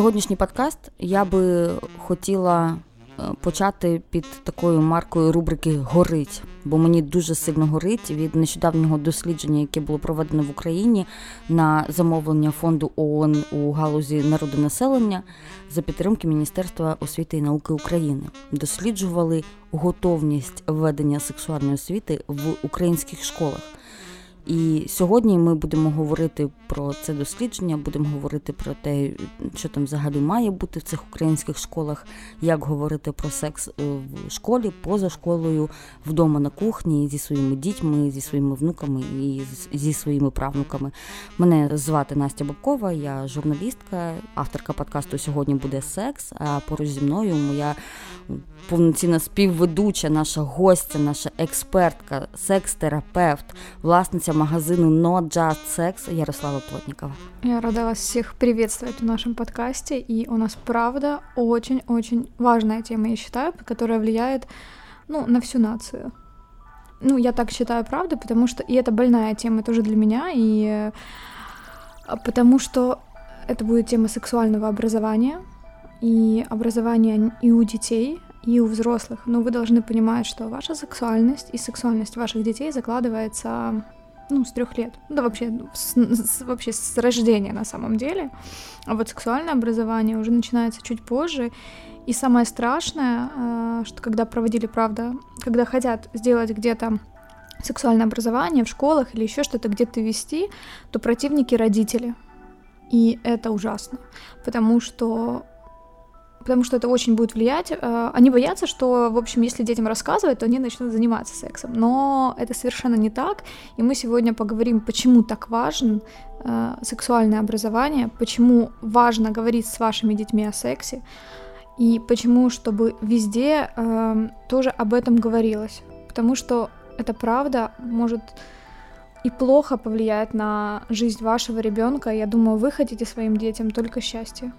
Сьогоднішній подкаст я би хотіла е, почати під такою маркою рубрики Горить, бо мені дуже сильно горить від нещодавнього дослідження, яке було проведено в Україні на замовлення фонду ООН у галузі народонаселення за підтримки Міністерства освіти і науки України. Досліджували готовність введення сексуальної освіти в українських школах. І сьогодні ми будемо говорити про це дослідження, будемо говорити про те, що там взагалі має бути в цих українських школах, як говорити про секс е, в школі, поза школою, вдома на кухні зі своїми дітьми, зі своїми внуками і зі своїми правнуками. Мене звати Настя Бабкова, я журналістка, авторка подкасту Сьогодні буде секс. А поруч зі мною моя повноцінна співведуча, наша гостя, наша експертка, секс-терапевт, власниця магазину Not Just Sex Ярослава Плотникова. Я рада вас всех приветствовать в нашем подкасте. И у нас, правда, очень-очень важная тема, я считаю, которая влияет ну, на всю нацию. Ну, я так считаю, правда, потому что... И это больная тема тоже для меня, и потому что это будет тема сексуального образования, и образования и у детей, и у взрослых. Но вы должны понимать, что ваша сексуальность и сексуальность ваших детей закладывается ну, с трех лет. Да, вообще, с, с, вообще с рождения на самом деле. А вот сексуальное образование уже начинается чуть позже. И самое страшное, э, что когда проводили, правда, когда хотят сделать где-то сексуальное образование в школах или еще что-то где-то вести, то противники родители. И это ужасно, потому что потому что это очень будет влиять. Э, они боятся, что, в общем, если детям рассказывать, то они начнут заниматься сексом. Но это совершенно не так. И мы сегодня поговорим, почему так важен э, сексуальное образование, почему важно говорить с вашими детьми о сексе, и почему, чтобы везде э, тоже об этом говорилось. Потому что это правда может и плохо повлияет на жизнь вашего ребенка. Я думаю, вы хотите своим детям только счастья.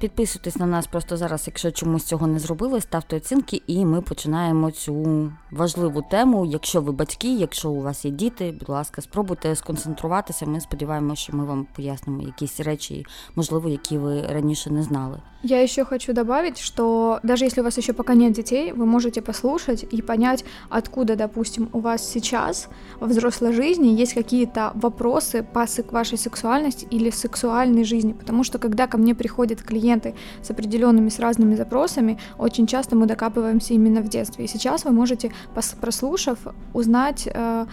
Підписуйтесь на нас просто зараз, якщо чомусь цього не зробили, ставте оцінки, і ми починаємо цю важливу тему. Якщо ви батьки, якщо у вас є діти, будь ласка, спробуйте сконцентруватися. Ми сподіваємося, що ми вам пояснимо якісь речі, можливо, які ви раніше не знали. Я еще хочу добавить, что даже если у вас еще пока нет детей, вы можете послушать и понять, откуда, допустим, у вас сейчас во взрослой жизни есть какие-то вопросы по вашей сексуальности или сексуальной жизни. Потому что когда ко мне приходят клиенты, клиенты с определенными, с разными запросами, очень часто мы докапываемся именно в детстве. И сейчас вы можете, прослушав, узнать, э,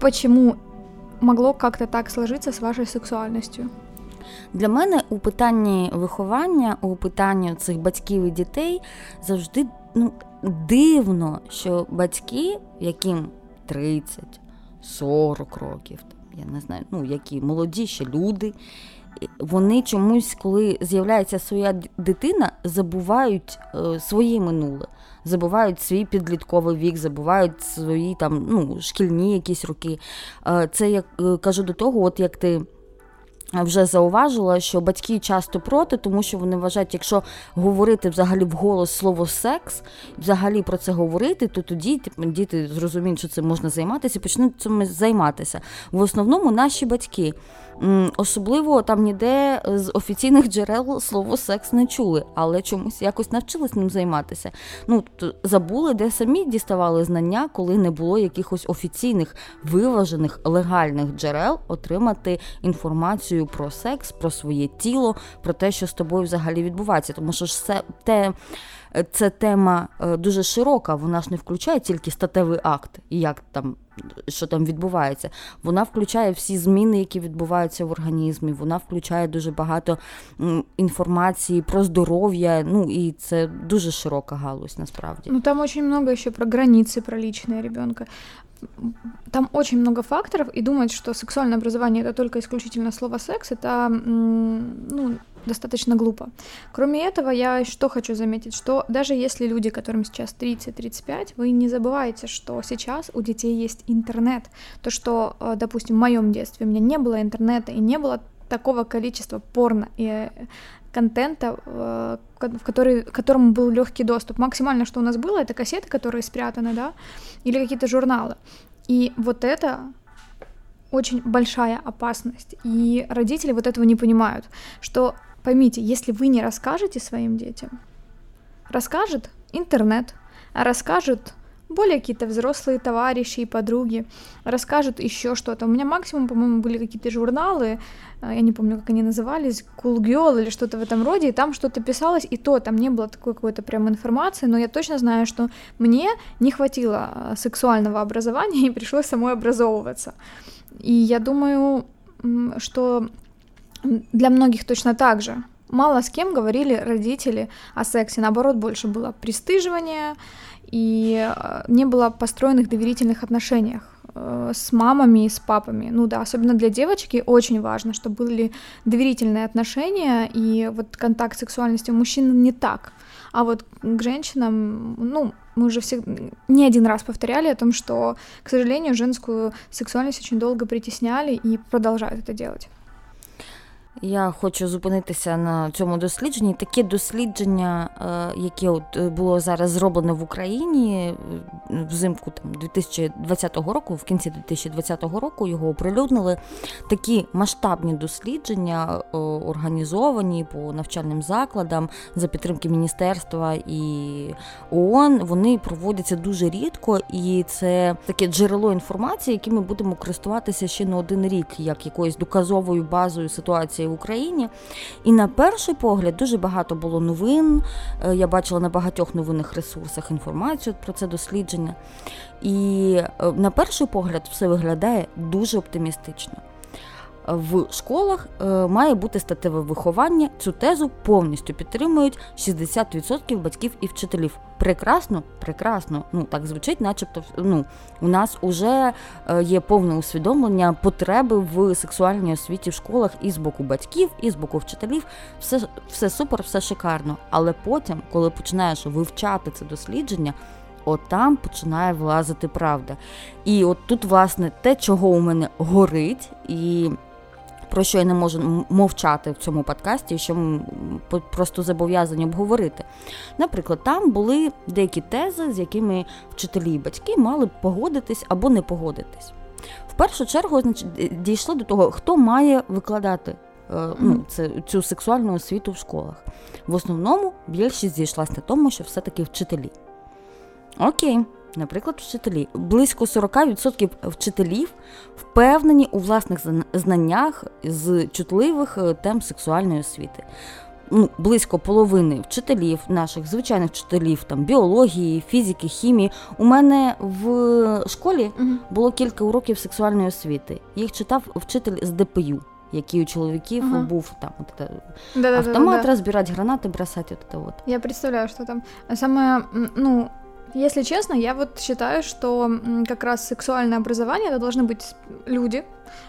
почему могло как-то так сложиться з вашою сексуальністю. Для мене у питанні виховання, у питанні цих батьків і дітей завжди ну, дивно, що батьки, яким 30, 40 років, я не знаю, ну які молоді ще люди, вони чомусь, коли з'являється своя дитина, забувають е, своє минуле, забувають свій підлітковий вік, забувають свої там ну, шкільні якісь роки. Е, це я е, кажу до того, от як ти вже зауважила, що батьки часто проти, тому що вони вважають, якщо говорити взагалі вголос слово секс, взагалі про це говорити, то тоді діти зрозуміють, що це можна займатися, і почнуть цим займатися. В основному наші батьки. Особливо там ніде з офіційних джерел слово секс не чули, але чомусь якось навчились ним займатися. Ну забули, де самі діставали знання, коли не було якихось офіційних виважених легальних джерел отримати інформацію про секс, про своє тіло, про те, що з тобою взагалі відбувається. Тому що ж це те. Це тема е, дуже широка, вона ж не включає тільки статевий акт і як там, що там відбувається. Вона включає всі зміни, які відбуваються в організмі. Вона включає дуже багато інформації про здоров'я. Ну і це дуже широка галузь насправді. Ну там дуже багато ще про границі, про лічне ребенка там очень много факторов, и думать, что сексуальное образование это только исключительно слово секс, это ну, достаточно глупо. Кроме этого, я что хочу заметить, что даже если люди, которым сейчас 30-35, вы не забывайте, что сейчас у детей есть интернет. То, что, э, допустим, в моем детстве у меня не было интернета и не было такого количества порно и э, контента, э, в который, к которому был легкий доступ. Максимально, что у нас было, это кассеты, которые спрятаны, да, или какие-то журналы. И вот это очень большая опасность. И родители вот этого не понимают, что поймите, если вы не расскажете своим детям, расскажет интернет, а расскажет более какие-то взрослые товарищи и подруги, расскажут еще что-то. У меня максимум, по-моему, были какие-то журналы, э, я не помню, как они назывались, Cool Girl или что-то в этом роде, и там что-то писалось, и то там не было такой какой-то прям информации, но я точно знаю, что мне не хватило э, сексуального образования, и пришлось самой образовываться. И я думаю, что для многих точно так же. Мало с кем говорили родители о сексе, наоборот, больше было пристыживание, и э, не было построенных доверительных отношениях э, с мамами и с папами. Ну да, особенно для девочки очень важно, чтобы были доверительные отношения, и вот контакт сексуальности у мужчин не так. А вот к женщинам, ну, мы уже все не один раз повторяли о том, что, к сожалению, женскую сексуальность очень долго притесняли и продолжают это делать. Я хочу зупинитися на цьому дослідженні. Таке дослідження, е, яке от е, було зараз зроблене в Україні е, взимку там 2020 року, в кінці 2020 року його оприлюднили. Такі масштабні дослідження, організовані по навчальним закладам за підтримки міністерства і ООН, вони проводяться дуже рідко, і це таке джерело інформації, яким ми будемо користуватися ще не один рік, як якоюсь доказовою базою ситуації ситуації в Україні. І на перший погляд дуже багато було новин. Е, я бачила на багатьох новинних ресурсах інформацію про це дослідження. І е, на перший погляд все виглядає дуже оптимістично в школах е, має бути статеве виховання. Цю тезу повністю підтримують 60% батьків і вчителів. Прекрасно, прекрасно. Ну так звучить, начебто, ну у нас вже е, є повне усвідомлення потреби в сексуальній освіті в школах і з боку батьків, і з боку вчителів. Все, все супер, все шикарно. Але потім, коли починаєш вивчати це дослідження. От там починає влазити правда. І от тут, власне, те, чого у мене горить, і про що я не можу мовчати в цьому подкасті, що ми просто зобов'язані обговорити. Наприклад, там були деякі тези, з якими вчителі і батьки мали погодитись або не погодитись. В першу чергу дійшло до того, хто має викладати е, ну, це, цю сексуальну освіту в школах. В основному більшість зійшлася на тому, що все-таки вчителі. Окей. Наприклад, вчителі. Близько 40% вчителів впевнені у власних знаннях з чутливих е, тем сексуальної освіти. Ну, Близько половини вчителів, наших звичайних вчителів там біології, фізики, хімії. У мене в школі було кілька уроків сексуальної освіти. Їх читав вчитель з ДПЮ. Який у чоловіків uh-huh. був там от это, да, автомат, да, да, розбирати гранати, бросати. От это вот. Я представляю, що там саме ну Если честно, я вот считаю, что как раз сексуальное образование это должны быть люди,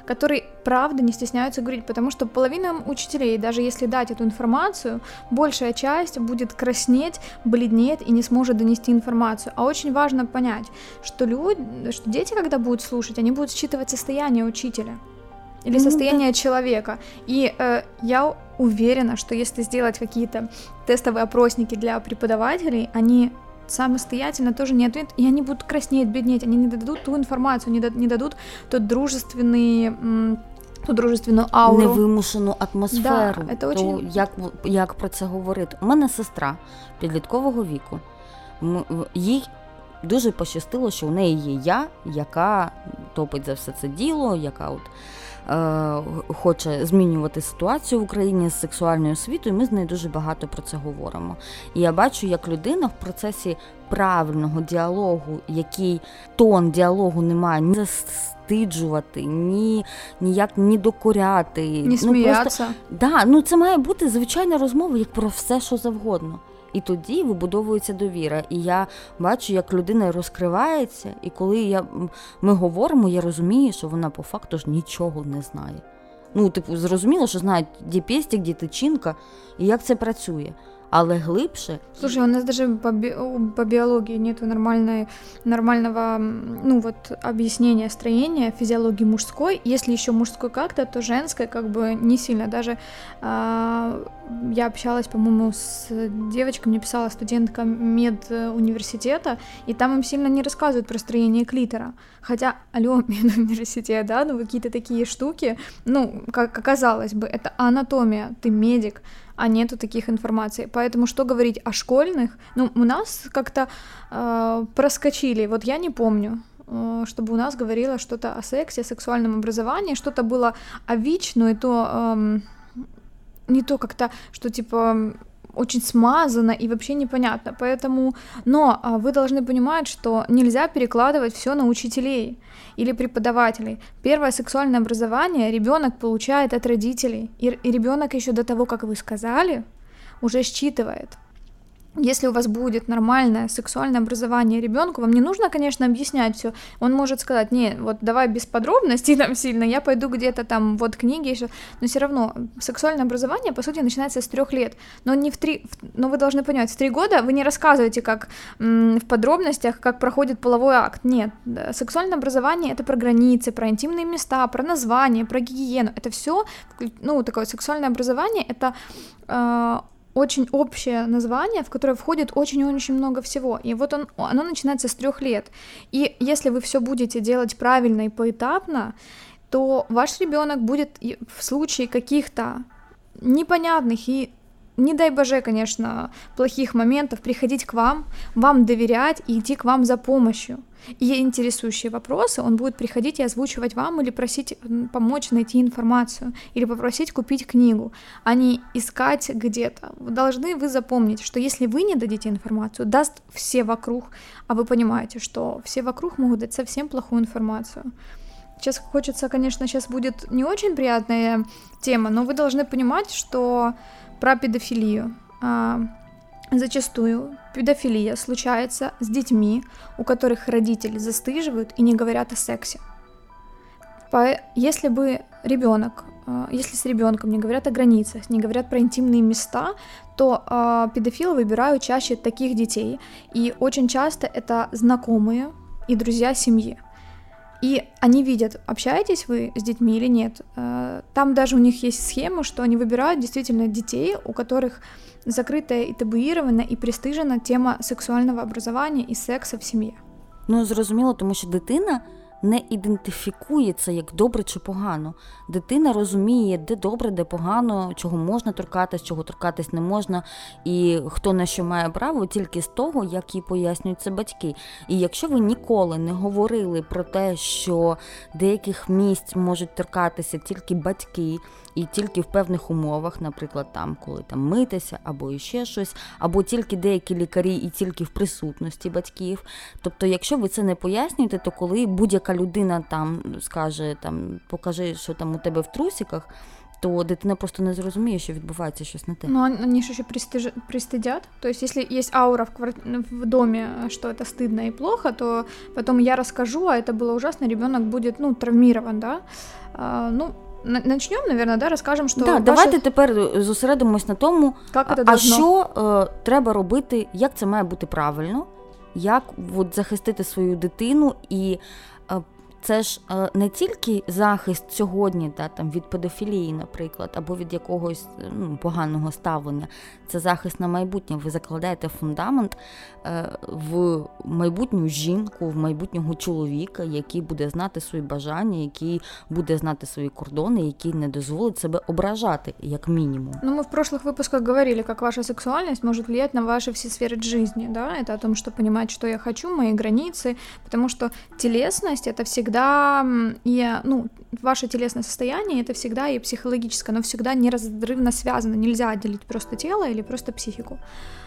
которые правда не стесняются говорить, потому что половина учителей, даже если дать эту информацию, большая часть будет краснеть, бледнеть и не сможет донести информацию. А очень важно понять, что люди, что дети, когда будут слушать, они будут считывать состояние учителя или состояние mm-hmm. человека. И э, я уверена, что если сделать какие-то тестовые опросники для преподавателей, они самостоятельно тоже не ответят, и они будут краснеть, беднеть, они не дадут ту информацию, не, не дадут тот дружественный ту дружественну ауру. невимушену атмосферу. Да, это очень... То як як про це говорити? У мене сестра підліткового віку. Їй дуже пощастило, що у неї є я, яка топить за все це діло, яка от хоче змінювати ситуацію в Україні з сексуальною освітою. Ми з нею дуже багато про це говоримо. І я бачу, як людина в процесі правильного діалогу, який тон діалогу не має ні застиджувати, ні ніяк ні докоряти, ні сміятися. Ну, просто, да, ну це має бути звичайна розмова, як про все, що завгодно. І тоді вибудовується довіра. І я бачу, як людина розкривається, і коли я, ми говоримо, я розумію, що вона по факту ж нічого не знає. Ну, типу, зрозуміло, що знають, де пестик, де тичинка, і як це працює. Але глибше. Слушай, у нас даже по, би- по биологии нет нормальной, нормального, ну вот, объяснения строения физиологии мужской. Если еще мужской как-то, то женской как бы не сильно. Даже а, я общалась, по-моему, с девочкой, мне писала студентка медуниверситета, и там им сильно не рассказывают про строение клитора. Хотя, алло, медуниверситет, да, ну какие-то такие штуки, ну, как оказалось бы, это анатомия, ты медик, а нету таких информаций. Поэтому что говорить о школьных? Ну, у нас как-то э, проскочили, вот я не помню, э, чтобы у нас говорило что-то о сексе, о сексуальном образовании, что-то было о ВИЧ, но и то э, не то как-то, что типа очень смазано и вообще непонятно. Поэтому, но а, вы должны понимать, что нельзя перекладывать все на учителей или преподавателей. Первое сексуальное образование ребенок получает от родителей, и, и ребенок еще до того, как вы сказали, уже считывает если у вас будет нормальное сексуальное образование ребенку, вам не нужно, конечно, объяснять все. Он может сказать, не, вот давай без подробностей там сильно, я пойду где-то там, вот книги еще. Но все равно сексуальное образование, по сути, начинается с трех лет. Но не в три, но вы должны понимать, в три года вы не рассказываете, как м, в подробностях, как проходит половой акт. Нет, сексуальное образование это про границы, про интимные места, про название, про гигиену. Это все, ну, такое сексуальное образование, это э, очень общее название, в которое входит очень-очень много всего. И вот он, оно начинается с трех лет. И если вы все будете делать правильно и поэтапно, то ваш ребенок будет в случае каких-то непонятных и не дай боже, конечно, плохих моментов приходить к вам, вам доверять и идти к вам за помощью. И интересующие вопросы он будет приходить и озвучивать вам или просить помочь найти информацию, или попросить купить книгу, а не искать где-то. Должны вы запомнить, что если вы не дадите информацию, даст все вокруг, а вы понимаете, что все вокруг могут дать совсем плохую информацию. Сейчас хочется, конечно, сейчас будет не очень приятная тема, но вы должны понимать, что про педофилию. Зачастую педофилия случается с детьми, у которых родители застыживают и не говорят о сексе. Если бы ребенок, а, если с ребенком не говорят о границах, не говорят про интимные места, то э, педофилы выбирают чаще таких детей, и очень часто это знакомые и друзья семьи. И они видят, общаетесь вы с детьми или нет. Э, там даже у них есть схема, что они выбирают действительно детей, у которых закрытая и табуирована і пристижена тема сексуального образования і секса в сім'ї. Ну зрозуміло, тому що дитина не ідентифікується як добре чи погано. Дитина розуміє, де добре, де погано, чого можна торкатись, чого торкатись не можна, і хто на що має право, тільки з того, як їй пояснюють це батьки. І якщо ви ніколи не говорили про те, що деяких місць можуть торкатися тільки батьки І тільки в певних умовах, наприклад, там, коли там митися або іще щось, або тільки деякі лікарі, і тільки в присутності батьків. Тобто, якщо ви це не пояснюєте, то коли будь-яка людина там скаже, там покажи, що там у тебе в трусиках. то дитина просто не зрозуміє, що відбувається щось не те. Ну, они же еще пристиж... пристыдят. То есть, если есть аура в, квар... в доме, что это стыдно и плохо, то потом я расскажу, а это было ужасно, ребенок будет, ну, травмирован, да. А, ну, начнем, наверное, да, розкажемо, що да, ваших... давайте тепер зосередимось на тому, а, а що е, треба робити, як це має бути правильно, як от, захистити свою дитину і е, це ж е, не тільки захист сьогодні, та там від педофілії, наприклад, або від якогось ну, поганого ставлення. Це захист на майбутнє. Ви закладаєте фундамент е, в майбутню жінку, в майбутнього чоловіка, який буде знати свої бажання, який буде знати свої кордони, який не дозволить себе ображати, як мінімум. Ну, ми в прошлых выпусках говорили, як ваша сексуальність може влиять на ваші всі сфери жизни, да, это о том, что понимать, что я хочу, мои границы, потому что телесность это всегда всегда и, ну, ваше телесное состояние это всегда и психологическое, но всегда неразрывно связано. Нельзя отделить просто тело или просто психику.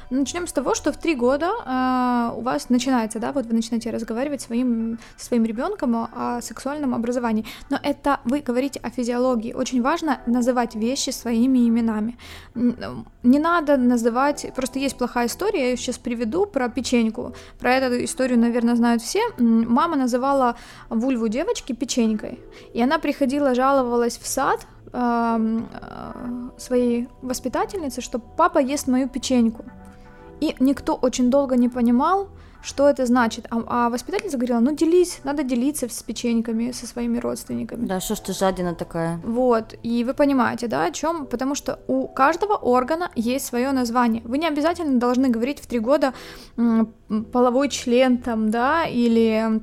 Начнем с того, что в три года э, у вас начинается, да, вот вы начинаете разговаривать своим, со своим ребенком о, сексуальном образовании. Но это вы говорите о физиологии. Очень важно называть вещи своими именами. Не надо называть, просто есть плохая история, я ее сейчас приведу про печеньку. Про эту историю, наверное, знают все. Мама называла вульву девочки печенькой, и она приходила, жаловалась в сад, э, своей воспитательнице, что папа ест мою печеньку. И никто очень долго не понимал, что это значит. А, а воспитательница говорила, ну делись, надо делиться с печеньками, со своими родственниками. Да, что ж ты жадина такая. Вот, и вы понимаете, да, о чем? Потому что у каждого органа есть свое название. Вы не обязательно должны говорить в три года м, половой член там, да, или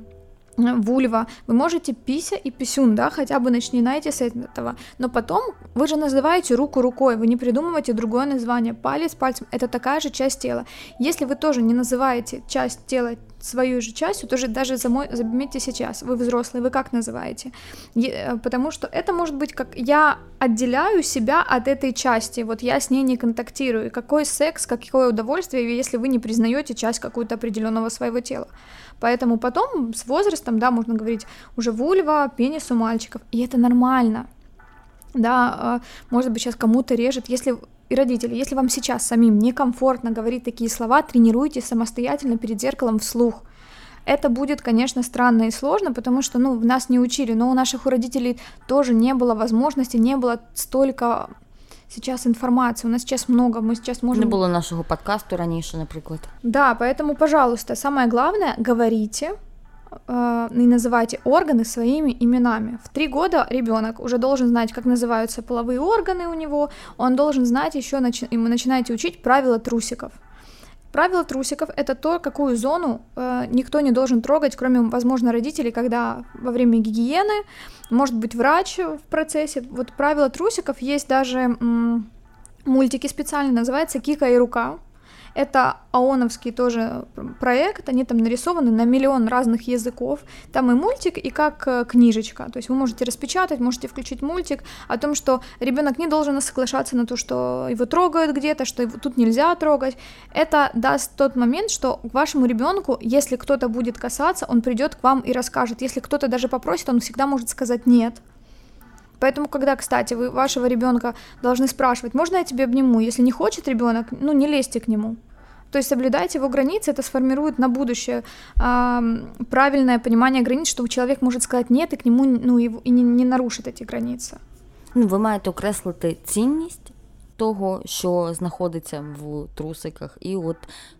вульва, вы можете пися и писюн, да, хотя бы начинайте с этого, но потом вы же называете руку рукой, вы не придумываете другое название, палец пальцем, это такая же часть тела. Если вы тоже не называете часть тела свою же частью, тоже даже заметьте сейчас, вы взрослый, вы как называете? Э, потому что это может быть как я отделяю себя от этой части, вот я с ней не контактирую. Какой секс, какое удовольствие, если вы не признаете часть какую-то определенного своего тела. Поэтому потом с возрастом, да, можно говорить уже вульва, пенис у мальчиков, и это нормально. Да, а, может быть, сейчас кому-то режет, если и родители, если вам сейчас самим некомфортно говорить такие слова, тренируйтесь самостоятельно перед зеркалом вслух. Это будет, конечно, странно и сложно, потому что, ну, нас не учили, но у наших у родителей тоже не было возможности, не было столько сейчас информации. У нас сейчас много, мы сейчас можем... Не было нашего подкасту раніше, например. Да, поэтому, пожалуйста, самое главное, говорите, э, и называйте органы своими именами. В три года ребенок уже должен знать, как называются половые органы у него, он должен знать еще, начи- и вы начинаете учить правила трусиков. Правило трусиков — это то, какую зону э, никто не должен трогать, кроме, возможно, родителей, когда во время гигиены, может быть, врач в процессе. Вот правило трусиков есть даже м- мультики специально, называется «Кика и рука». Это ООНовский тоже проект, они там нарисованы на миллион разных языков. Там и мультик, и как э, книжечка. То есть вы можете распечатать, можете включить мультик о том, что ребенок не должен соглашаться на то, что его трогают где-то, что его тут нельзя трогать. Это даст тот момент, что к вашему ребенку, если кто-то будет касаться, он придет к вам и расскажет. Если кто-то даже попросит, он всегда может сказать нет. Поэтому, когда, кстати, вы вашего ребенка должны спрашивать, можно я тебе обниму, если не хочет ребенок, ну не лезьте к нему. То есть соблюдайте его границы, это сформирует на будущее э, правильное понимание границ, что человек может сказать нет і к нему ну, і, і не, не нарушить эти границы. Ну, ви маєте окреслити цінність того, що знаходиться в трусиках, і от е,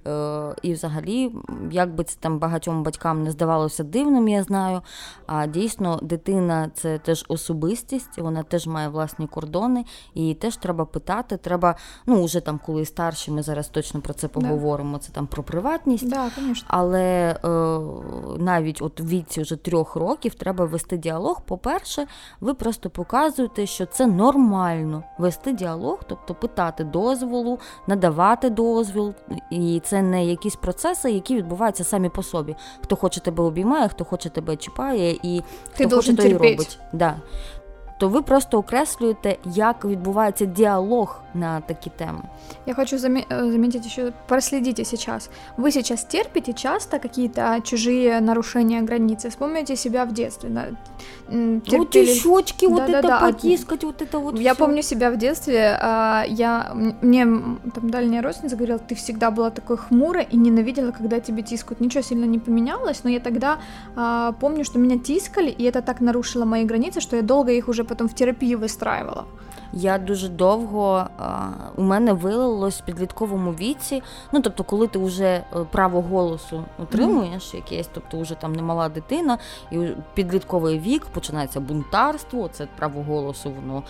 і взагалі, як би це там багатьом батькам не здавалося дивним, я знаю. А дійсно, дитина це теж особистість, вона теж має власні кордони, і теж треба питати. Треба, ну вже там, коли старші, ми зараз точно про це поговоримо. Це там про приватність, да, але е, навіть от в віці вже трьох років треба вести діалог. По-перше, ви просто показуєте, що це нормально вести діалог. тобто питати дозволу, надавати дозвіл, і це не якісь процеси, які відбуваються самі по собі. Хто хоче тебе обіймає, хто хоче тебе чіпає, і хто Ти хоче, той робить. Да то ви просто окреслюєте, як відбувається діалог на такі темы. Я хочу заме- э, заметить еще, проследите сейчас. Вы сейчас терпите часто какие-то чужие нарушения границы. Вспомните себя в детстве. Да? Терпели... Вот и щечки, вот это да, потискать, вот это вот Я всё. помню себя в детстве, а, я, мне там дальняя родственница говорила, ты всегда была такой хмурой и ненавидела, когда тебе тискают. Ничего сильно не поменялось, но я тогда а, помню, что меня тискали, и это так нарушило мои границы, что я долго их уже потім в терапію вистраювала. Я дуже довго а, у мене вилилось в підлітковому віці. Ну тобто, коли ти вже е, право голосу отримуєш якесь, тобто вже там немала дитина, і підлітковий вік починається бунтарство. Це право голосу, воно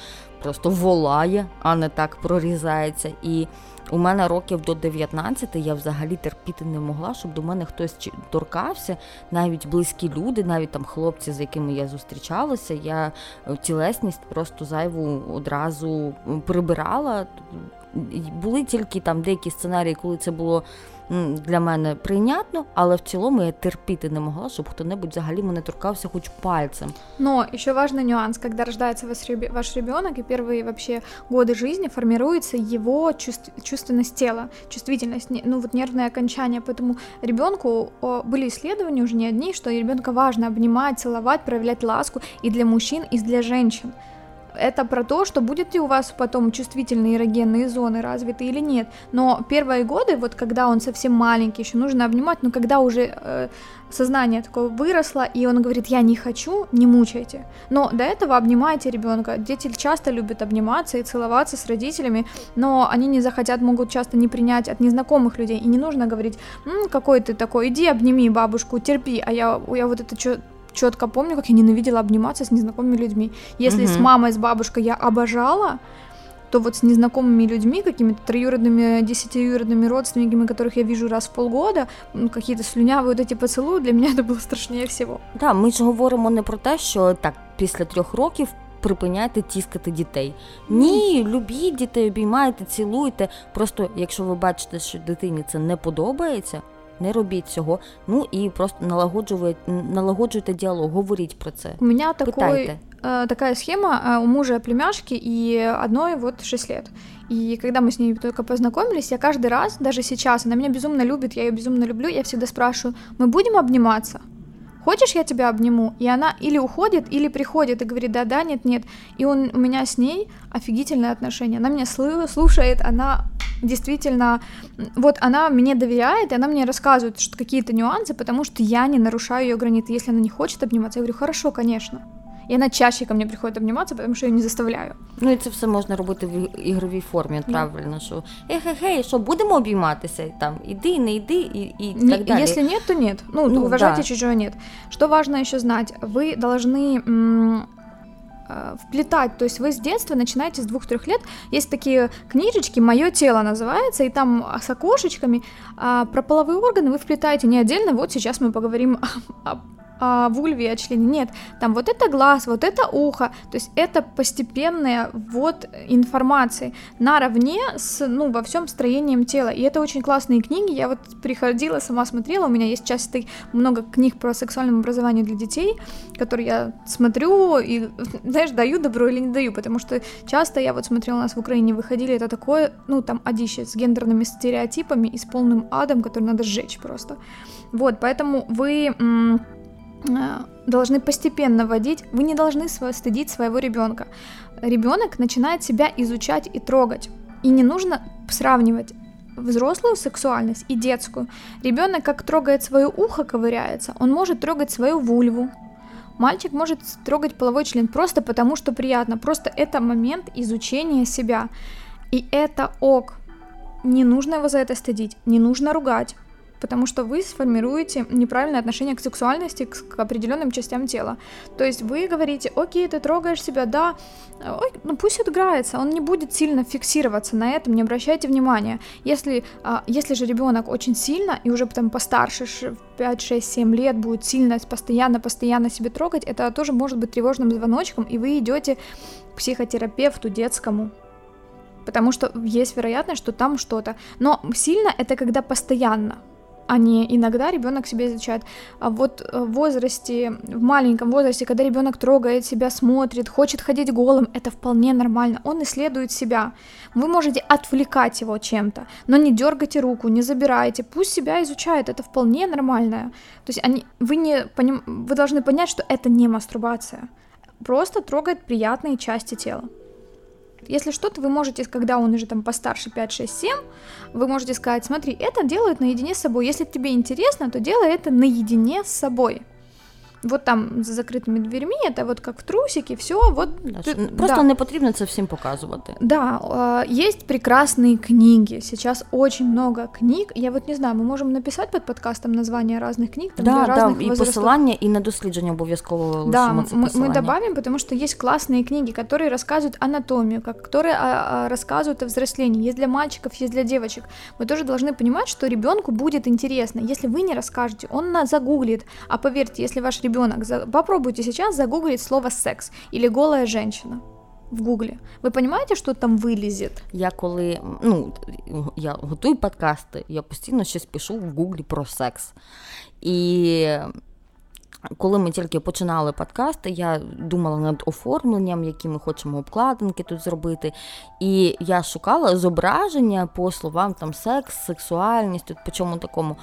просто волає, а не так прорізається. І у мене років до 19 я взагалі терпіти не могла, щоб до мене хтось торкався, навіть близькі люди, навіть там хлопці, з якими я зустрічалася, я е, тілесність просто зайву одразу прибирала. Були тільки там деякі сценарії, коли це було для мене прийнятно, але в цілому я терпіти не могла, щоб хто-небудь взагалі мене торкався хоч пальцем. Но еще важный нюанс, когда рождается ваш ребенок и первые вообще годы жизни формируется его чувств, чувственность тела, чувствительность, ну вот нервное окончание, поэтому ребенку были исследования уже не одни, что ребенка важно обнимать, целовать, проявлять ласку и для мужчин, и для женщин это про то, что будет ли у вас потом чувствительные эрогенные зоны развиты или нет. Но первые годы, вот когда он совсем маленький, еще нужно обнимать, но когда уже э, сознание такое выросло, и он говорит, я не хочу, не мучайте. Но до этого обнимайте ребенка. Дети часто любят обниматься и целоваться с родителями, но они не захотят, могут часто не принять от незнакомых людей. И не нужно говорить, М, какой ты такой, иди обними бабушку, терпи, а я, я вот это что четко помню, как я ненавидела обниматься с незнакомыми людьми. Если угу. с мамой, с бабушкой я обожала, то вот с незнакомыми людьми, какими-то троюродными, десятиюродными родственниками, которых я вижу раз в полгода, ну, какие-то слюнявые вот эти поцелуи, для меня это было страшнее всего. Да, ми ж говоримо не про те, що так після трьох років припиняйте тіскати дітей. Ні, любіть дітей, обіймайте, цілуйте. Просто якщо ви бачите, що дитині це не подобається, не робіть цього. Ну і просто налагоджуйте, налагоджуйте діалог, говоріть про це. У меня такой, Питайте. э, такая схема э, у мужа племяшки и одной вот 6 лет. И когда мы с ней только познакомились, я каждый раз, даже сейчас, она меня безумно любит, я ее безумно люблю, я всегда спрашиваю, мы будем обниматься? Хочешь, я тебя обниму? И она или уходит, или приходит и говорит, да-да, нет-нет. И он, у меня с ней офигительные отношения. Она меня слушает, она действительно, вот она мне доверяет, и она мне рассказывает что какие-то нюансы, потому что я не нарушаю ее границы. Если она не хочет обниматься, я говорю, хорошо, конечно И она чаще ко мне приходит обниматься, потому что я ее не заставляю. Ну і це все можна робити в ігровій формі, правильно, що ехе-хей, що будемо обійматися там, іди, не йди, і, і Не- так далі. Если нет, то нет. Ну, Ну, уважайте да. чужое нет. Что важно еще знать? Вы должны м, э, вплетать, то есть вы с детства начинаете с двух-трех лет. Есть такие книжечки «Мое тело» называется, и там с окошечками а, про половые органы вы вплетаете не отдельно, вот сейчас мы поговорим о, о- о вульве, о члене. Нет, там вот это глаз, вот это ухо. То есть это постепенная вот информации наравне с, ну, во всем строением тела. И это очень классные книги. Я вот приходила, сама смотрела. У меня есть часто много книг про сексуальное образование для детей, которые я смотрю и, знаешь, даю добро или не даю, потому что часто я вот смотрела, у нас в Украине выходили, это такое, ну, там, одище с гендерными стереотипами и с полным адом, который надо сжечь просто. Вот, поэтому вы должны постепенно вводить, вы не должны стыдить своего ребенка. Ребенок начинает себя изучать и трогать. И не нужно сравнивать взрослую сексуальность и детскую. Ребенок как трогает свое ухо, ковыряется, он может трогать свою вульву. Мальчик может трогать половой член просто потому, что приятно. Просто это момент изучения себя. И это ок. Не нужно его за это стыдить, не нужно ругать потому что вы сформируете неправильное отношение к сексуальности, к, к определенным частям тела. То есть вы говорите, окей, ты трогаешь себя, да, ой, ну пусть отыграется, он не будет сильно фиксироваться на этом, не обращайте внимания. Если, а, если же ребенок очень сильно и уже потом постарше, ш- в 5, 6, 7 лет будет сильно, постоянно, постоянно себе трогать, это тоже может быть тревожным звоночком, и вы идете к психотерапевту детскому, потому что есть вероятность, что там что-то. Но сильно это когда постоянно, а не иногда ребенок себя изучает. А вот э, в возрасте, в маленьком возрасте, когда ребенок трогает себя, смотрит, хочет ходить голым, это вполне нормально. Он исследует себя. Вы можете отвлекать его чем-то, но не дергайте руку, не забирайте. Пусть себя изучает, это вполне нормально. То есть они, вы, не поним, вы должны понять, что это не мастурбация. Просто трогает приятные части тела. Если что-то, вы можете, когда он уже там постарше 5, 6, 7, вы можете сказать, смотри, это делают наедине с собой. Если тебе интересно, то делай это наедине с собой Вот там за закрытыми дверьми, это вот как в трусике, все, вот. Да, ты- що Просто да. не потрібно це всім показувати. Да, э, есть прекрасные книги. Сейчас очень много книг. Я вот не знаю, мы можем написать под подкастом названия разных книг там, Да, для да, разных і возрастов. посилання, і на дослідження обов'язково Да, лишимо мы, це мы посилання. добавим, потому что есть классные книги, которые рассказывают анатомию, как, которые а, а, рассказывают о взрослении. Есть для мальчиков, есть для девочек. Мы тоже должны понимать, что ребенку будет интересно. Если вы не расскажете, он на загуглит. А поверьте, если ваш ребенок за... попробуйте сейчас загуглить слово секс или голая женщина в гугле. Вы понимаете, что там вылезет? Я коли ну, я готую подкасти, я постійно щось пишу в Гуглі про секс. І коли ми тільки починали подкасти, я думала над оформленням, які ми хочемо обкладинки тут зробити. І я шукала зображення по словам там секс, сексуальність, по чому такому.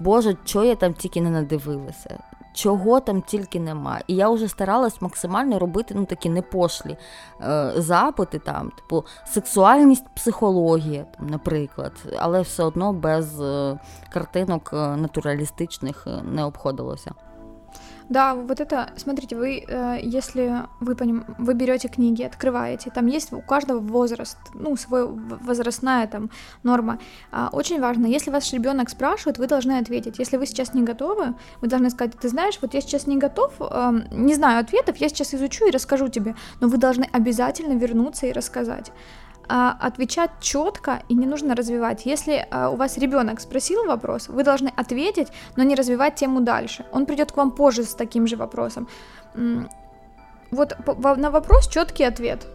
Боже, чого я там тільки не надивилася. Чого там тільки нема. І я вже старалась максимально робити ну, такі непошлі е, запити, там, типу, сексуальність, психологія, там, наприклад, але все одно без е, картинок е, натуралістичних е, не обходилося. Да, вот это, смотрите, вы, э, если вы, поним, вы берете книги, открываете, там есть у каждого возраст, ну, свой возрастная там норма. А, очень важно, если ваш ребенок спрашивает, вы должны ответить. Если вы сейчас не готовы, вы должны сказать, ты знаешь, вот я сейчас не готов, эм, не знаю ответов, я сейчас изучу и расскажу тебе, но вы должны обязательно вернуться и рассказать. А, отвечать четко и не нужно развивать. Если а, у вас ребенок спросил вопрос, вы должны ответить, но не развивать тему дальше. Он придет к вам позже с таким же вопросом. Вот на вопрос четкий ответ.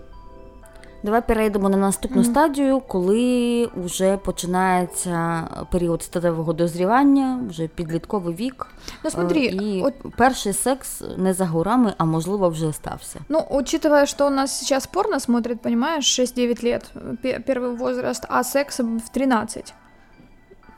Давай перейдемо на наступну mm-hmm. стадію, коли вже починається період статевого дозрівання, вже підлітковий вік. Ну, смотри, і от... перший секс не за горами, а можливо вже стався. Ну, учитывая, что у нас сейчас порно смотрит, понимаешь, 6-9 лет, первый возраст, а секс в 13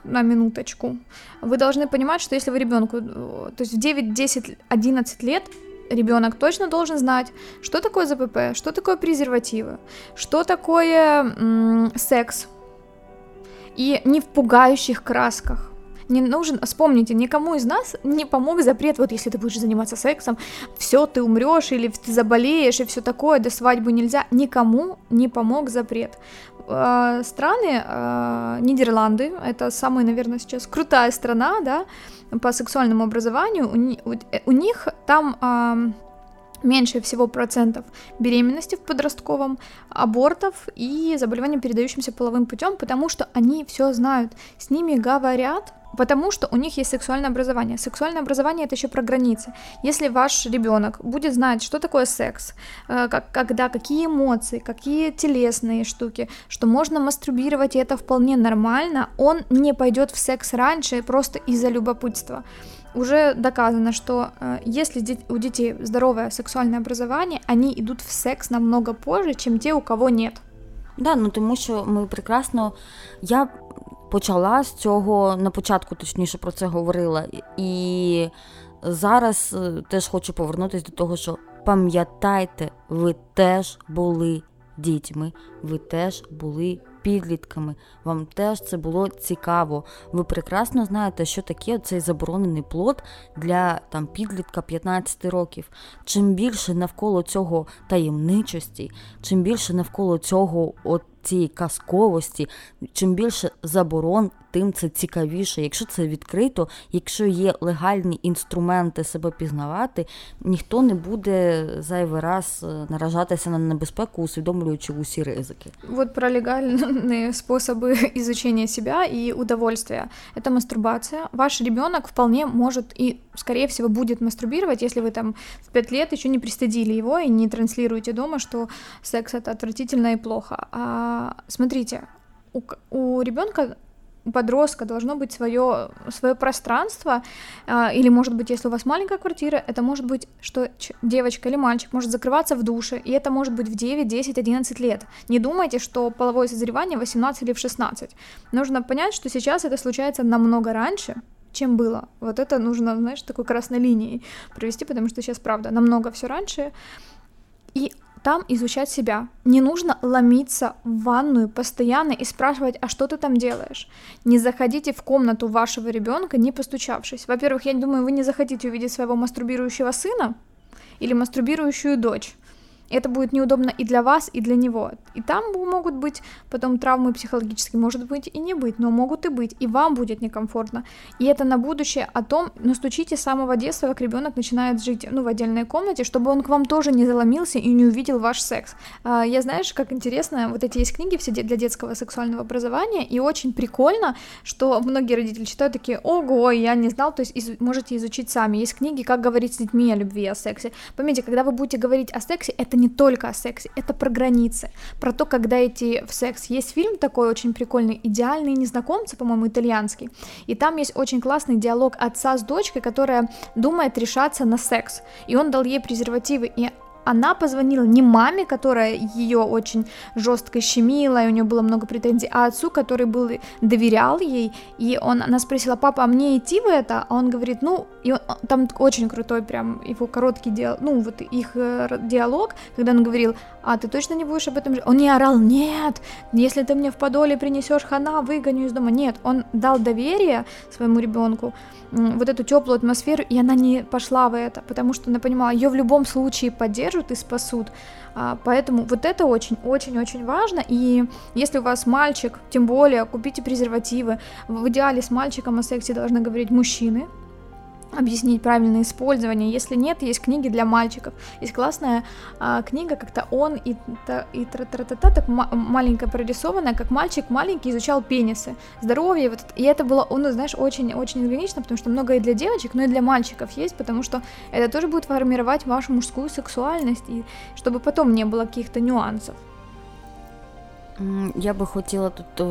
на минуточку. Вы должны понимать, что если вы ребенку, то есть в 9, 10, 11 лет ребенок точно должен знать, что такое ЗПП, что такое презервативы, что такое м- секс. И не в пугающих красках. Не нужен, вспомните, никому из нас не помог запрет, вот если ты будешь заниматься сексом, все, ты умрешь или ты заболеешь и все такое, до свадьбы нельзя. Никому не помог запрет. Э, страны, э, Нидерланды, это самая, наверное, сейчас крутая страна, да, по сексуальному образованию, у, у них там э, меньше всего процентов беременности в подростковом, абортов и заболеваний, передающимся половым путем, потому что они все знают, с ними говорят, Потому что у них есть сексуальное образование. Сексуальное образование это еще про границы. Если ваш ребенок будет знать, что такое секс, э, как, когда, какие эмоции, какие телесные штуки, что можно мастурбировать, и это вполне нормально, он не пойдет в секс раньше просто из-за любопытства. Уже доказано, что э, если у детей здоровое сексуальное образование, они идут в секс намного позже, чем те, у кого нет. Да, ну тому що ми прекрасно. Я почала з цього на початку, точніше про це говорила. І зараз е, теж хочу повернутися до того, що пам'ятайте, ви теж були дітьми, ви теж були підлітками. Вам теж це було цікаво. Ви прекрасно знаєте, що таке цей заборонений плод для там підлітка 15 років. Чим більше навколо цього таємничості, чим більше навколо цього от цієї казковості, чим більше заборон, тим це цікавіше. Якщо це відкрито, якщо є легальні інструменти себе пізнавати, ніхто не буде зайвий раз наражатися на небезпеку, усвідомлюючи усі ризики. Вот про легальные способы изучения себя и удовольствия. Это мастурбация. Ваш ребенок вполне может и, скорее всего, будет мастурбировать, если вы там в 5 лет еще не пристыдили его и не транслируете дома, что секс это отвратительно и плохо. А смотрите, у, у ребенка подростка должно быть свое, свое пространство, э, или, может быть, если у вас маленькая квартира, это может быть, что девочка или мальчик может закрываться в душе, и это может быть в 9, 10, 11 лет. Не думайте, что половое созревание в 18 или в 16. Нужно понять, что сейчас это случается намного раньше, чем было. Вот это нужно, знаешь, такой красной линией провести, потому что сейчас, правда, намного все раньше. И там изучать себя. Не нужно ломиться в ванную постоянно и спрашивать, а что ты там делаешь. Не заходите в комнату вашего ребенка, не постучавшись. Во-первых, я думаю, вы не захотите увидеть своего мастурбирующего сына или мастурбирующую дочь это будет неудобно и для вас, и для него. И там могут быть потом травмы психологические, может быть и не быть, но могут и быть, и вам будет некомфортно. И это на будущее о том, но стучите с самого детства, как ребенок начинает жить ну, в отдельной комнате, чтобы он к вам тоже не заломился и не увидел ваш секс. А, я знаешь, как интересно, вот эти есть книги все для детского сексуального образования, и очень прикольно, что многие родители читают такие, ого, я не знал, то есть из, можете изучить сами. Есть книги, как говорить с детьми о любви, о сексе. Помните, когда вы будете говорить о сексе, это не только о сексе, это про границы, про то, когда идти в секс. Есть фильм такой очень прикольный, «Идеальные незнакомцы», по-моему, итальянский, и там есть очень классный диалог отца с дочкой, которая думает решаться на секс, и он дал ей презервативы, и она позвонила не маме, которая ее очень жестко щемила, и у нее было много претензий, а отцу, который был, доверял ей, и он, она спросила, папа, а мне идти в это? А он говорит, ну, и он, там очень крутой прям его короткий диалог, ну, вот их э, диалог, когда он говорил, а ты точно не будешь об этом Он не орал, нет, если ты мне в подоле принесешь хана, выгоню из дома, нет, он дал доверие своему ребенку, вот эту теплую атмосферу, и она не пошла в это, потому что она понимала, ее в любом случае поддержат и спасут. А, поэтому вот это очень-очень-очень важно. И если у вас мальчик, тем более, купите презервативы. В идеале с мальчиком о сексе должны говорить мужчины, объяснить правильное использование. Если нет, есть книги для мальчиков. Есть классная а, книга, как-то он и, та, и тра тра та та так маленькая прорисованная, как мальчик маленький изучал пенисы, здоровье. Вот, и это было, ну, знаешь, очень-очень органично, потому что много и для девочек, но и для мальчиков есть, потому что это тоже будет формировать вашу мужскую сексуальность, и чтобы потом не было каких-то нюансов. Я би хотіла тут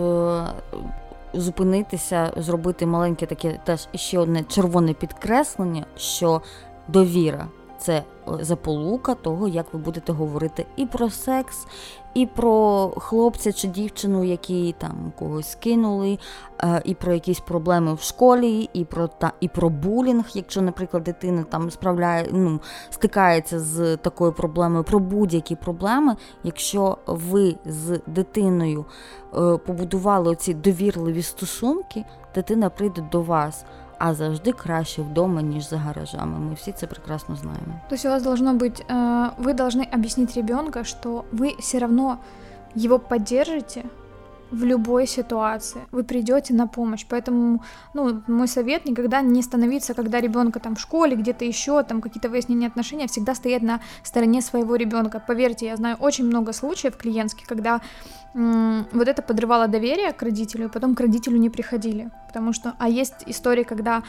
зупинитися, зробити маленьке таке теж ще одне червоне підкреслення, що довіра це заполука того, як ви будете говорити і про секс, і про хлопця чи дівчину, які там когось кинули, е, і про якісь проблеми в школі, і про та і про булінг, якщо, наприклад, дитина там справляє, ну, стикається з такою проблемою, про будь-які проблеми, якщо ви з дитиною е, побудували ці довірливі стосунки, дитина прийде до вас. А завжди краще вдома, ніж за гаражами. Мы все это прекрасно знаем. То есть у вас должно быть, вы должны объяснить ребенка, что вы все равно его поддержите, в любой ситуации. Вы придете на помощь. Поэтому, ну, мой совет никогда не становиться, когда ребенка там в школе, где-то еще, там какие-то выяснения отношений, а всегда стоять на стороне своего ребенка. Поверьте, я знаю очень много случаев клиентских, когда вот это подрывало доверие к родителю, потом к родителю не приходили. Потому что, а есть истории, когда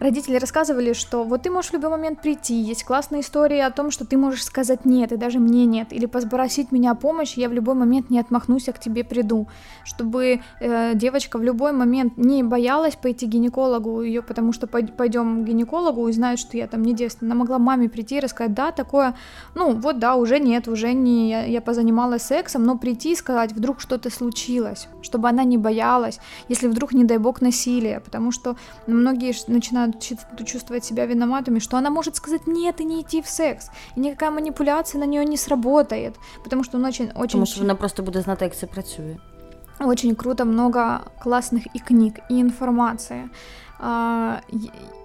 Родители рассказывали, что вот ты можешь в любой момент прийти, есть классная история о том, что ты можешь сказать нет, и даже мне нет, или попросить меня о я в любой момент не отмахнусь, а к тебе приду, чтобы э, девочка в любой момент не боялась пойти к гинекологу, ее, потому что пойдем к гинекологу и знают, что я там не девственна, она могла маме прийти и рассказать, да, такое, ну вот да, уже нет, уже не, я, я позанималась сексом, но прийти и сказать, вдруг что-то случилось, чтобы она не боялась, если вдруг, не дай бог, насилие, потому что многие начинают начинают чувствовать себя виноватыми, что она может сказать нет и не идти в секс. И никакая манипуляция на нее не сработает, потому что он очень... очень потому что она просто будет знать, как это працює. Очень круто, много классных и книг, и информации.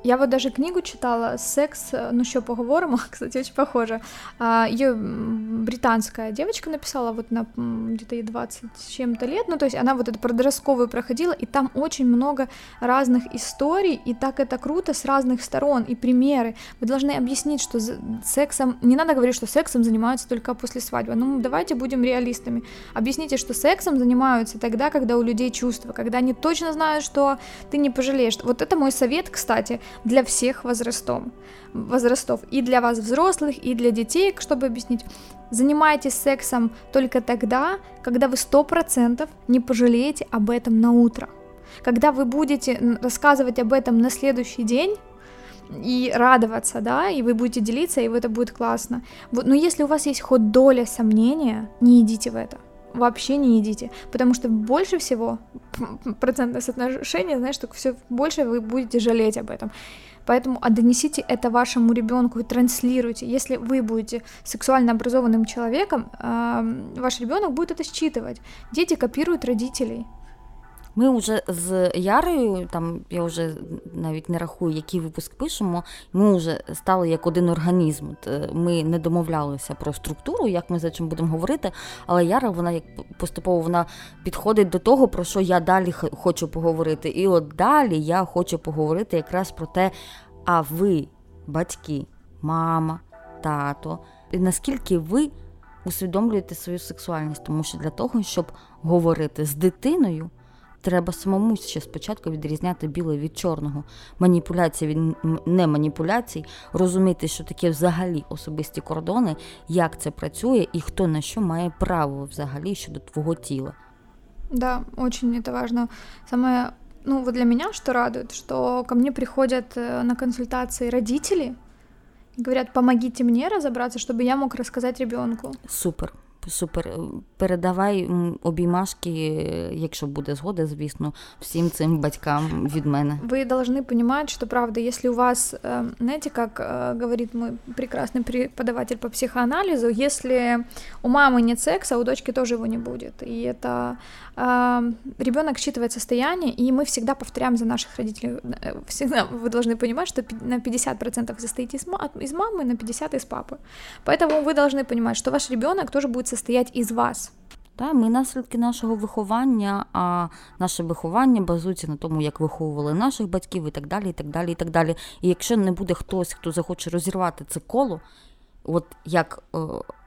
Я вот даже книгу читала «Секс, ну что, поговорим», кстати, очень похоже. А, Ее британская девочка написала вот на где-то ей 20 с чем-то лет, ну то есть она вот эту подростковую проходила, и там очень много разных историй, и так это круто с разных сторон, и примеры. Вы должны объяснить, что сексом, не надо говорить, что сексом занимаются только после свадьбы, ну давайте будем реалистами. Объясните, что сексом занимаются тогда, когда у людей чувства, когда они точно знают, что ты не пожалеешь. Вот это мой совет, кстати, для всех возрастов, возрастов, и для вас взрослых, и для детей, чтобы объяснить. Занимайтесь сексом только тогда, когда вы сто процентов не пожалеете об этом на утро. Когда вы будете рассказывать об этом на следующий день, и радоваться, да, и вы будете делиться, и это будет классно. Вот, но если у вас есть хоть доля сомнения, не идите в это вообще не едите, потому что больше всего процентное соотношение, знаешь, что все больше вы будете жалеть об этом. Поэтому а донесите это вашему ребенку и транслируйте. Если вы будете сексуально образованным человеком, ваш ребенок будет это считывать. Дети копируют родителей. Ми вже з Ярою, там я вже навіть не рахую, який випуск пишемо. Ми вже стали як один організм. Е, ми не домовлялися про структуру, як ми за чим будемо говорити. Але Яра, вона як поступово вона підходить до того, про що я далі хочу поговорити. І от далі я хочу поговорити якраз про те, а ви, батьки, мама, тато, наскільки ви усвідомлюєте свою сексуальність, тому що для того, щоб говорити з дитиною треба самому ще спочатку відрізняти біле від чорного, маніпуляції від не маніпуляцій, розуміти, що таке взагалі особисті кордони, як це працює і хто на що має право взагалі щодо твого тіла. Да, очень это важно. Самое, ну вот для меня что радует, что ко мне приходят э, на консультации родители и говорят, помогите мне разобраться, чтобы я мог рассказать ребенку. Супер. Супер, передавай обіймашки, якщо буде згода, звісно, всім цим батькам від мене. Вы должны понимать, что правда, если у вас, знаете, как говорит мой прекрасный преподаватель по психоанализу, если у мамы нет секса, у дочки тоже его не будет. И это ребенок считывает состояние, и мы всегда повторяем за наших родителей. Э, всегда вы должны понимать, что на 50% состоите из, из мамы, на 50% из папы. Поэтому вы должны понимать, что ваш ребенок тоже будет состоять из вас. Та, Ми наслідки нашого виховання, а наше виховання базується на тому, як виховували наших батьків і так далі. І так далі, і так далі. І якщо не буде хтось, хто захоче розірвати це коло, от як е,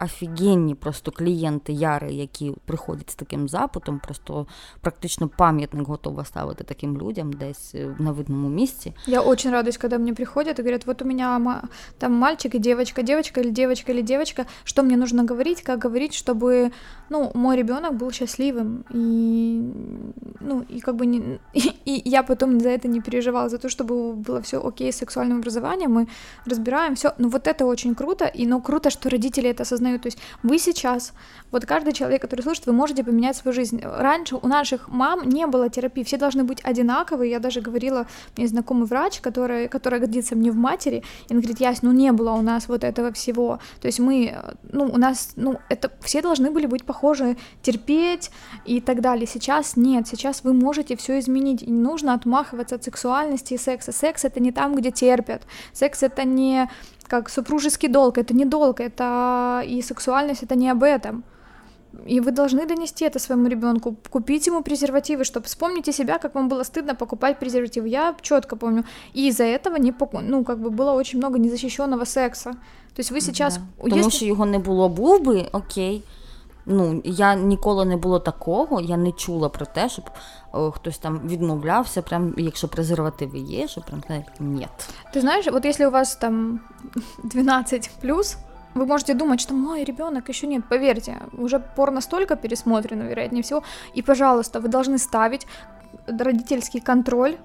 офігенні просто клієнти Яри, які приходять з таким запитом, просто практично пам'ятник готова ставити таким людям десь е, на видному місці. Я очень радуюсь, когда мне приходят и говорят, вот у меня там мальчик и девочка, девочка или девочка или девочка, что мне нужно говорить, как говорить, чтобы, ну, мой ребенок был счастливым, и, ну, и как бы не, и, и я потом за это не переживала, за то, чтобы было все окей с сексуальным образованием, мы разбираем все, ну, вот это очень круто, и, ну, круто, что родители это осознают. То есть вы сейчас, вот каждый человек, который слушает, вы можете поменять свою жизнь. Раньше у наших мам не было терапии, все должны быть одинаковые. Я даже говорила, меня знакомый врач, который, который годится мне в матери, и он говорит, Ясь, ну не было у нас вот этого всего. То есть мы, ну у нас, ну это все должны были быть похожи, терпеть и так далее. Сейчас нет, сейчас вы можете все изменить, и не нужно отмахиваться от сексуальности и секса. Секс это не там, где терпят. Секс это не как супружеский долг, это не долг, это и сексуальность, это не об этом. И вы должны донести это своему ребенку, купить ему презервативы, чтобы вспомните себя, как вам было стыдно покупать презервативы. Я четко помню. И из-за этого не поку... ну, как бы было очень много незащищенного секса. То есть вы сейчас... Да. Тому що його не було був би, окей Ну, я ніколи не було такого, я не чула про те, щоб о, хтось там відмовлявся, прям якщо презервативи є, що прям ні. Ты знаешь, вот если у вас там 12 плюс, вы можете думать, что мой ребенок еще нет. Поверьте, уже порно столько пересмотрено, вероятнее всего. И, пожалуйста, вы должны ставить родительский контроль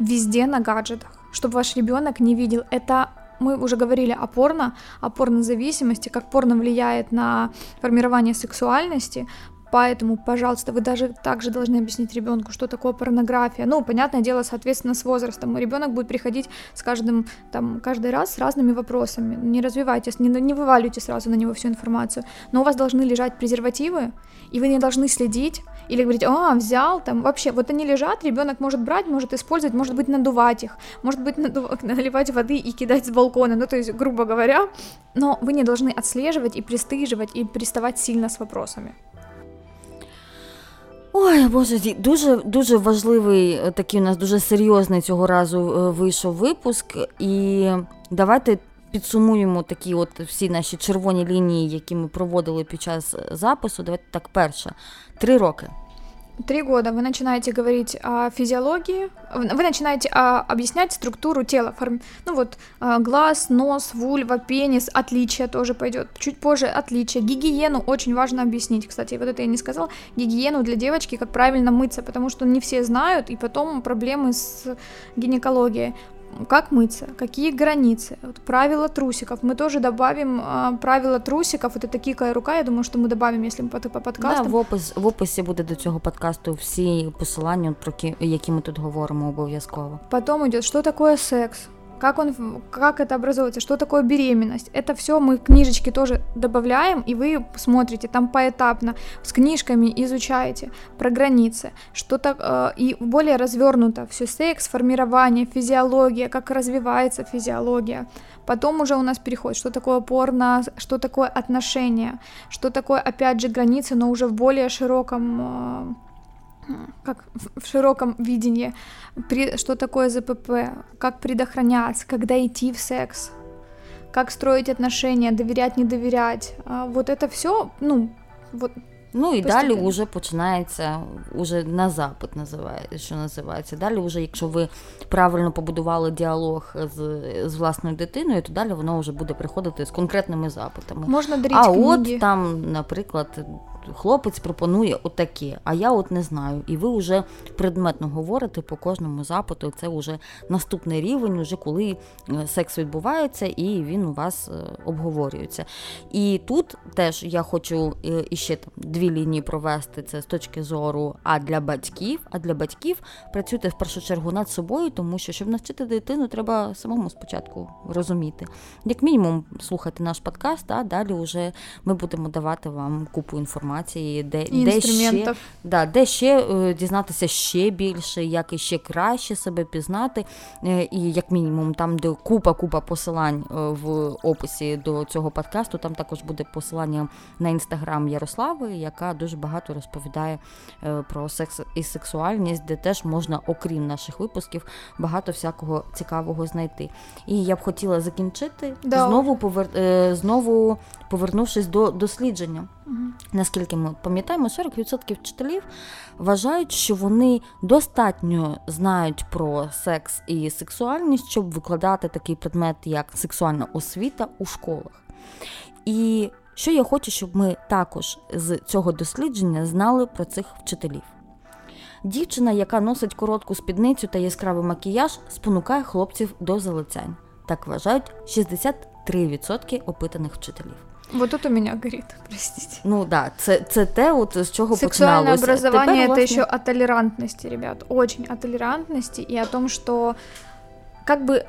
везде на гаджетах, чтобы ваш ребенок не видел. Это мы уже говорили о порно, о порнозависимости, как порно влияет на формирование сексуальности, Поэтому, пожалуйста, вы даже также должны объяснить ребенку, что такое порнография. Ну, понятное дело, соответственно, с возрастом. Ребенок будет приходить с каждым, там, каждый раз с разными вопросами. Не развивайтесь, не, не вываливайте сразу на него всю информацию. Но у вас должны лежать презервативы, и вы не должны следить или говорить, а, взял, там, вообще, вот они лежат, ребенок может брать, может использовать, может быть, надувать их, может быть, надув... наливать воды и кидать с балкона, ну, то есть, грубо говоря, но вы не должны отслеживать и пристыживать и приставать сильно с вопросами. Ой, боже, дуже дуже важливий е, такий у нас дуже серйозний цього разу е, вийшов випуск. І давайте підсумуємо такі от всі наші червоні лінії, які ми проводили під час запису. Давайте так, перше, три роки. Три года вы начинаете говорить о физиологии, вы начинаете а, объяснять структуру тела, форм... ну вот а, глаз, нос, вульва, пенис, отличия тоже пойдет, чуть позже отличия, гигиену очень важно объяснить, кстати, вот это я не сказала, гигиену для девочки, как правильно мыться, потому что не все знают, и потом проблемы с гинекологией как мыться, какие границы, вот правила трусиков. Мы тоже добавим а, правила трусиков, это такие рука, я думаю, что мы добавим, если мы по, по подкастам. Да, в, опис, в описі буде до цього подкасту всі посилання, про які ми тут говоримо обов'язково. Потом идет, что такое секс, как, он, как это образуется, что такое беременность. Это все мы книжечки тоже добавляем, и вы смотрите там поэтапно, с книжками изучаете про границы, что так, э, и более развернуто все секс, формирование, физиология, как развивается физиология. Потом уже у нас переход, что такое порно, что такое отношения, что такое, опять же, границы, но уже в более широком э, как в широком видении, что такое ЗПП, как предохраняться, когда идти в секс, как строить отношения, доверять, не доверять. Вот это все, ну, вот Ну і далі вже починається уже на запит, називає, що називається. Далі, вже, якщо ви правильно побудували діалог з з власною дитиною, то далі воно вже буде приходити з конкретними запитами. Можна дарити А книги. от там, наприклад, хлопець пропонує отаке, а я от не знаю. І ви вже предметно говорите по кожному запиту. Це вже наступний рівень, вже коли е, секс відбувається і він у вас е, обговорюється. І тут теж я хочу е, іще дві лінії провести це з точки зору а для батьків. А для батьків працюйте в першу чергу над собою, тому що щоб навчити дитину, треба самому спочатку розуміти. Як мінімум, слухати наш подкаст, а далі вже ми будемо давати вам купу інформації інформації, де де ще, да, де ще е, дізнатися ще більше, як і ще краще себе пізнати. Е, і як мінімум, там, де купа-купа посилань е, в описі до цього подкасту, там також буде посилання на інстаграм Ярослави, яка дуже багато розповідає про секс і сексуальність, де теж можна, окрім наших випусків, багато всякого цікавого знайти. І я б хотіла закінчити да. знову повер... знову повернувшись до дослідження. Угу. Наскільки ми пам'ятаємо, 40% вчителів вважають, що вони достатньо знають про секс і сексуальність, щоб викладати такий предмет, як сексуальна освіта у школах. І що я хочу, щоб ми також з цього дослідження знали про цих вчителів. Дівчина, яка носить коротку спідницю та яскравий макіяж, спонукає хлопців до залицянь. Так вважають 63% опитаних вчителів. Вот тут у меня горит, простите. Ну да, це це те, от з чого Сексуальное починалося. образование Тепер, это власне... еще о толерантности, ребят, очень о толерантности и о том, что как бы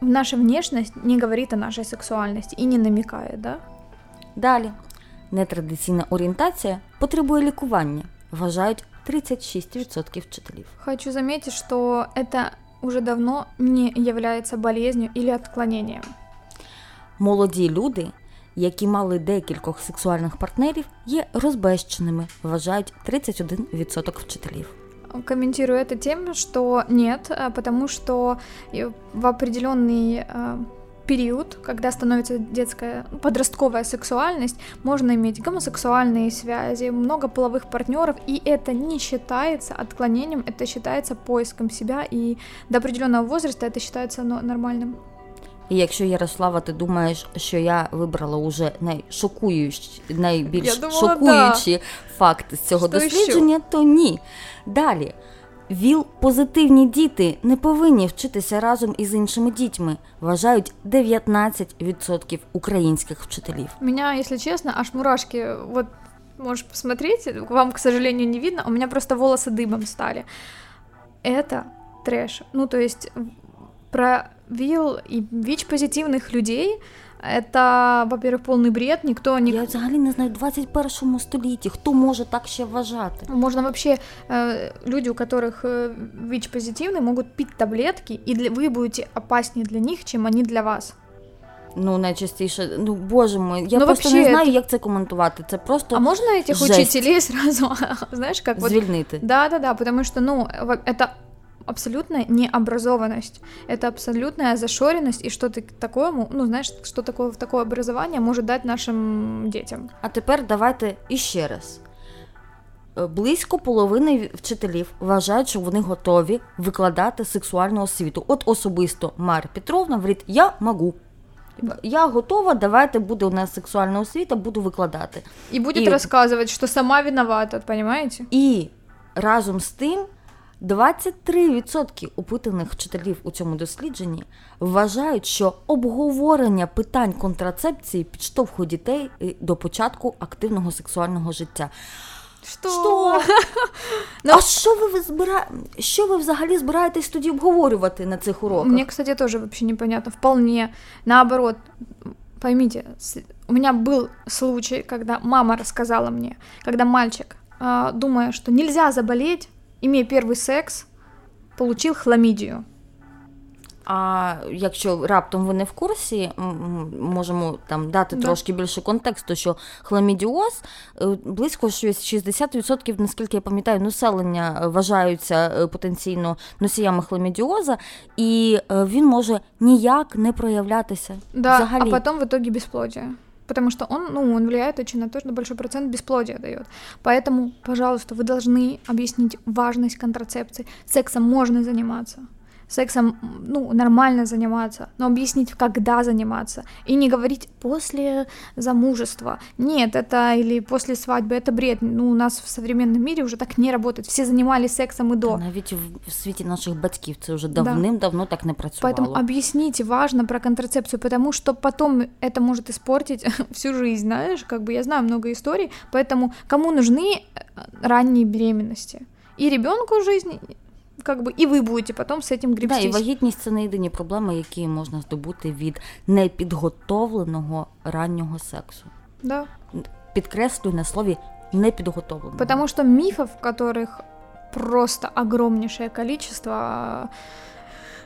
наша внешность не говорит о нашей сексуальности и не намекает, да? Далі. Нетрадиційна орієнтація потребує лікування, вважають 36% вчителів. Хочу заметить, что это уже давно не является болезнью или отклонением. Молоді люди які мали декількох сексуальних партнерів, є розбещеними, вважають 31% вчителів. Комментирую это тем, что нет, потому что в определенный период, когда становится детская ну, подростковая сексуальность, можно иметь гомосексуальные связи, много половых партнеров, и это не считается отклонением, это считается поиском себя, и до определенного возраста это считается нормальным. І якщо Ярослава, ти думаєш, що я вибрала уже найшокуючі, найбільш думала, шокуючі да. факти з цього що дослідження, що? то ні. Далі. ВІЛ позитивні діти не повинні вчитися разом із іншими дітьми, вважають 19% українських вчителів. Меня, если честно, аж мурашки, вот можешь посмотреть, вам, к сожалению, не видно, у меня просто волосы дыбом стали. Это трэш. Ну, то есть про ВІЛ і ВІЧ-позитивних людей. Это, во-первых, повний бред, ніхто ні... Я взагалі не знаю, в 21 столітті, хто може так ще вважати? Можна вообще, э, люди, у которых э, ВІЧ-позитивні, можуть пити таблетки, і для, ви будете опасні для них, чим вони для вас. Ну, найчастіше, ну боже мой, я ну, просто не знаю, як це коментувати. Це просто. А можна этих жесть. учителей сразу, знаешь, как Звільнити? Вот... Да, да, да, потому что, ну, это абсолютная необразованность, это абсолютная зашоренность и что-то такое, ну знаешь, что такое такое образование может дать нашим детям. А тепер давайте іще раз. Близько половини вчителів вважають, що вони готові викладати сексуальну освіту. От особисто Марія Петровна говорить, я можу. Я готова, давайте буде у нас сексуальна освіта, буду викладати. І буде і... розказувати, що сама виновата, понимаете? І разом з тим 23% опитаних вчителів у цьому дослідженні вважають, що обговорення питань контрацепції підштовхує дітей е, до початку активного сексуального життя. Що? Що? ну, а що ви збира... що ви взагалі збираєтесь тоді обговорювати на цих уроках? Мне, кстати, тоже вообще непонятно. Вполне наоборот. Поймите, у меня был случай, когда мама рассказала мне, когда мальчик, думая, что нельзя заболеть, имея первый секс, получил хламидію. А якщо раптом ви не в курсі, можемо там дати да. трошки більше контексту, що хламідіоз е, близько 60%, наскільки я пам'ятаю, населення вважаються е, потенційно носіями хламідіоза, і е, він може ніяк не проявлятися. Да, взагалі. А потім в итоге безплодие потому что он, ну, он влияет очень на то, что большой процент бесплодия дает. Поэтому, пожалуйста, вы должны объяснить важность контрацепции. Сексом можно заниматься сексом, ну, нормально заниматься, но объяснить, когда заниматься, и не говорить после замужества. Нет, это или после свадьбы, это бред. Ну, у нас в современном мире уже так не работает. Все занимались сексом и до. Навіть в свете наших батьків це уже давным-давно да. так не працювало. Поэтому объясните, важно про контрацепцию, потому что потом это может испортить всю жизнь, знаешь, как бы я знаю много историй, поэтому кому нужны э, ранние беременности? И ребенку жизнь, как би і ви будете потім з цим грібстись. Да, і вагітність це не єдині проблеми, які можна здобути від непідготовленого раннього сексу. Да. Підкреслюю на слові непідготовленого. Потому что в яких просто огромнейшее количество,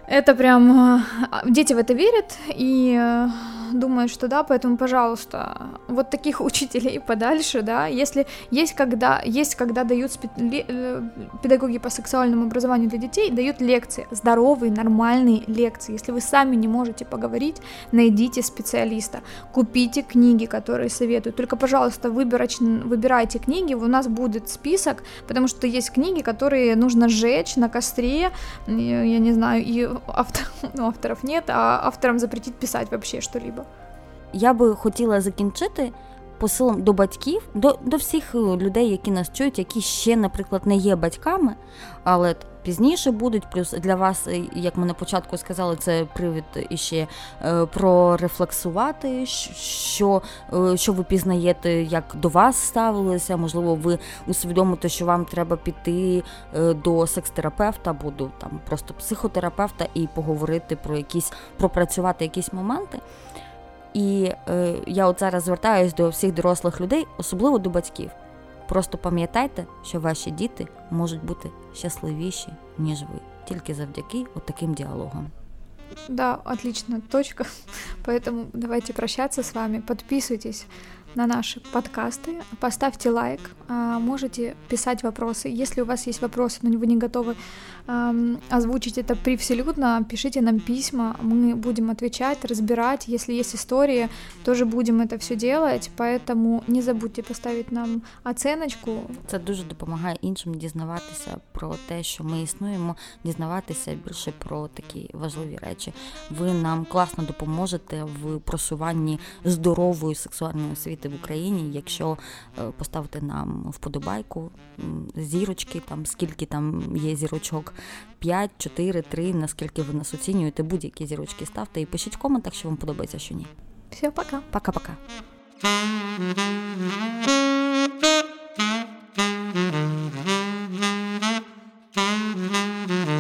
это прям... Э, дети в это верят и э, думают, что да, поэтому, пожалуйста, вот таких учителей подальше, да, если есть когда, есть когда дают спе- э, педагоги по сексуальному образованию для детей, дают лекции, здоровые, нормальные лекции, если вы сами не можете поговорить, найдите специалиста, купите книги, которые советуют, только, пожалуйста, выбирайте книги, у нас будет список, потому что есть книги, которые нужно сжечь на костре, я не знаю, и автор, ну, авторов нет, а авторам запретить писать вообще что-либо. Я би хотіла закінчити посилом до батьків, до до всіх людей, які нас чують, які ще, наприклад, не є батьками, але пізніше будуть. Плюс для вас, як ми на початку сказали, це привід іще е, прорефлексувати, що е, що ви пізнаєте, як до вас ставилися. Можливо, ви усвідомите, що вам треба піти е, до секс-терапевта або до там просто психотерапевта і поговорити про якісь пропрацювати якісь моменти. І е, я от зараз звертаюсь до всіх дорослих людей, особливо до батьків. Просто пам'ятайте, що ваші діти можуть бути щасливіші, ніж ви, тільки завдяки отаким діалогам. Да, отлично, точка. Поэтому давайте прощаться с вами. Подписывайтесь на наши подкасты, поставьте лайк, а, можете писать вопросы. Если у вас есть вопросы, но вы не готовы озвучить это привселюдно, пишите нам письма, мы будем отвечать, разбирать. Если есть истории, тоже будем это все делать, поэтому не забудьте поставить нам оценочку. Це дуже допомагає іншим дізнаватися про те, що ми існуємо, дізнаватися більше про такі важливі речі. Ви нам класно допоможете в просуванні здорової сексуальної освіти жити в Україні, якщо е, поставити нам вподобайку зірочки, там скільки там є зірочок, 5, 4, 3, наскільки ви нас оцінюєте, будь-які зірочки ставте і пишіть в коментах, що вам подобається, що ні. Все, пока. Пока-пока. Mm-hmm.